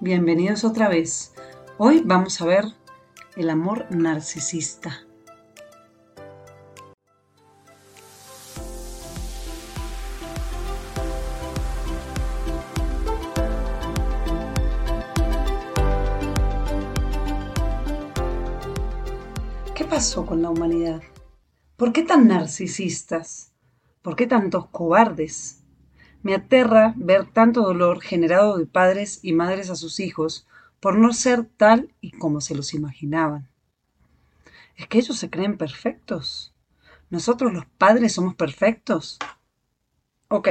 Bienvenidos otra vez. Hoy vamos a ver el amor narcisista. ¿Qué pasó con la humanidad? ¿Por qué tan narcisistas? ¿Por qué tantos cobardes? Me aterra ver tanto dolor generado de padres y madres a sus hijos por no ser tal y como se los imaginaban. ¿Es que ellos se creen perfectos? ¿Nosotros los padres somos perfectos? Ok,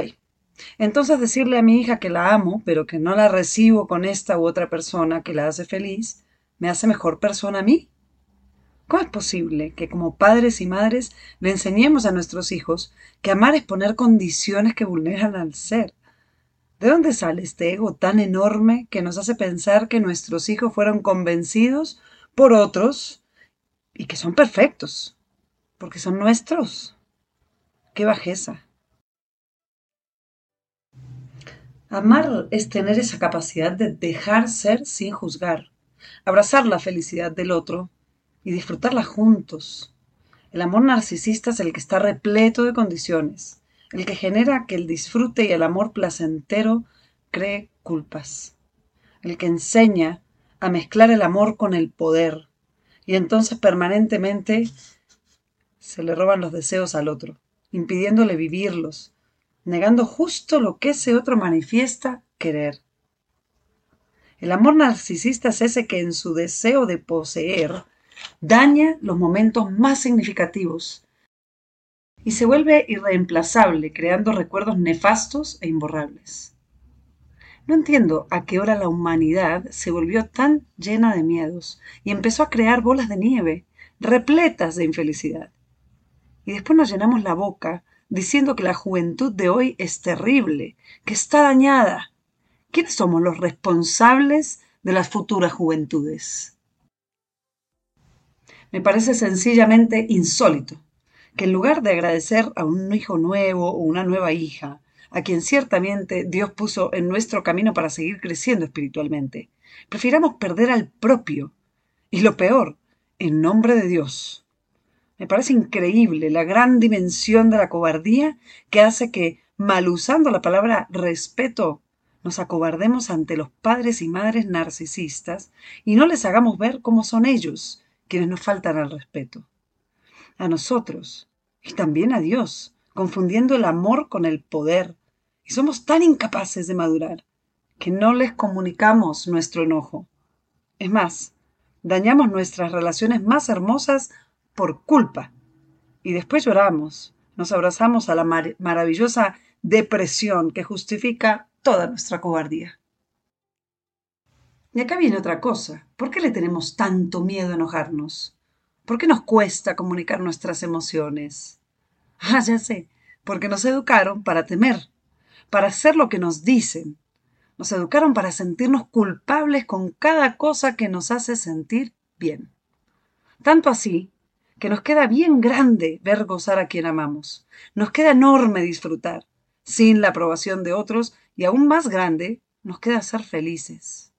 entonces decirle a mi hija que la amo, pero que no la recibo con esta u otra persona que la hace feliz, ¿me hace mejor persona a mí? ¿Cómo es posible que como padres y madres le enseñemos a nuestros hijos que amar es poner condiciones que vulneran al ser? ¿De dónde sale este ego tan enorme que nos hace pensar que nuestros hijos fueron convencidos por otros y que son perfectos? Porque son nuestros. ¡Qué bajeza! Amar es tener esa capacidad de dejar ser sin juzgar, abrazar la felicidad del otro y disfrutarla juntos. El amor narcisista es el que está repleto de condiciones, el que genera que el disfrute y el amor placentero cree culpas, el que enseña a mezclar el amor con el poder y entonces permanentemente se le roban los deseos al otro, impidiéndole vivirlos, negando justo lo que ese otro manifiesta querer. El amor narcisista es ese que en su deseo de poseer daña los momentos más significativos y se vuelve irreemplazable, creando recuerdos nefastos e imborrables. No entiendo a qué hora la humanidad se volvió tan llena de miedos y empezó a crear bolas de nieve, repletas de infelicidad. Y después nos llenamos la boca diciendo que la juventud de hoy es terrible, que está dañada. ¿Quiénes somos los responsables de las futuras juventudes? Me parece sencillamente insólito que en lugar de agradecer a un hijo nuevo o una nueva hija, a quien ciertamente Dios puso en nuestro camino para seguir creciendo espiritualmente, prefiramos perder al propio. Y lo peor, en nombre de Dios. Me parece increíble la gran dimensión de la cobardía que hace que, mal usando la palabra respeto, nos acobardemos ante los padres y madres narcisistas y no les hagamos ver cómo son ellos, quienes nos faltan al respeto. A nosotros y también a Dios, confundiendo el amor con el poder. Y somos tan incapaces de madurar que no les comunicamos nuestro enojo. Es más, dañamos nuestras relaciones más hermosas por culpa. Y después lloramos, nos abrazamos a la maravillosa depresión que justifica toda nuestra cobardía. Y acá viene otra cosa. ¿Por qué le tenemos tanto miedo a enojarnos? ¿Por qué nos cuesta comunicar nuestras emociones? Ah, ya sé, porque nos educaron para temer, para hacer lo que nos dicen. Nos educaron para sentirnos culpables con cada cosa que nos hace sentir bien. Tanto así que nos queda bien grande ver gozar a quien amamos. Nos queda enorme disfrutar, sin la aprobación de otros, y aún más grande, nos queda ser felices.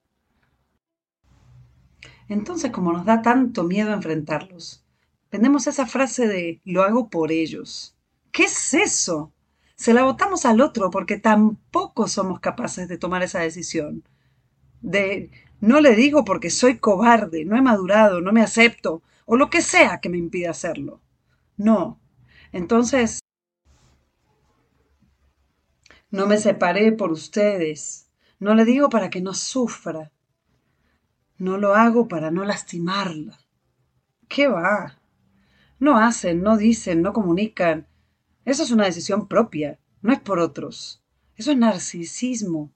Entonces, como nos da tanto miedo enfrentarlos, vendemos esa frase de lo hago por ellos. ¿Qué es eso? Se la votamos al otro porque tampoco somos capaces de tomar esa decisión. De no le digo porque soy cobarde, no he madurado, no me acepto, o lo que sea que me impida hacerlo. No. Entonces, no me separé por ustedes. No le digo para que no sufra. No lo hago para no lastimarla. ¿Qué va? No hacen, no dicen, no comunican. Eso es una decisión propia, no es por otros. Eso es narcisismo.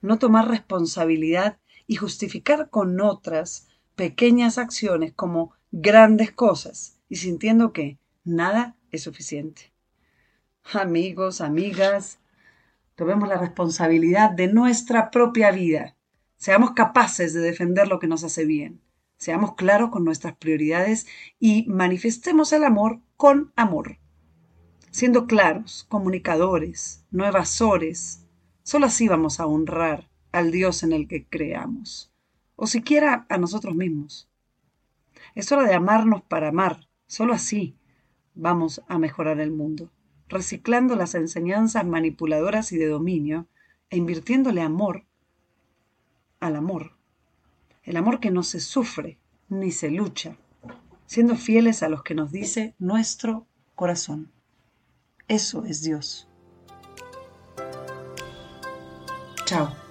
No tomar responsabilidad y justificar con otras pequeñas acciones como grandes cosas y sintiendo que nada es suficiente. Amigos, amigas, tomemos la responsabilidad de nuestra propia vida Seamos capaces de defender lo que nos hace bien. Seamos claros con nuestras prioridades y manifestemos el amor con amor. Siendo claros, comunicadores, no evasores. Solo así vamos a honrar al Dios en el que creamos, o siquiera a nosotros mismos. Es hora de amarnos para amar, solo así vamos a mejorar el mundo, reciclando las enseñanzas manipuladoras y de dominio e invirtiéndole amor al amor, el amor que no se sufre ni se lucha, siendo fieles a los que nos dice nuestro corazón. Eso es Dios. Chao.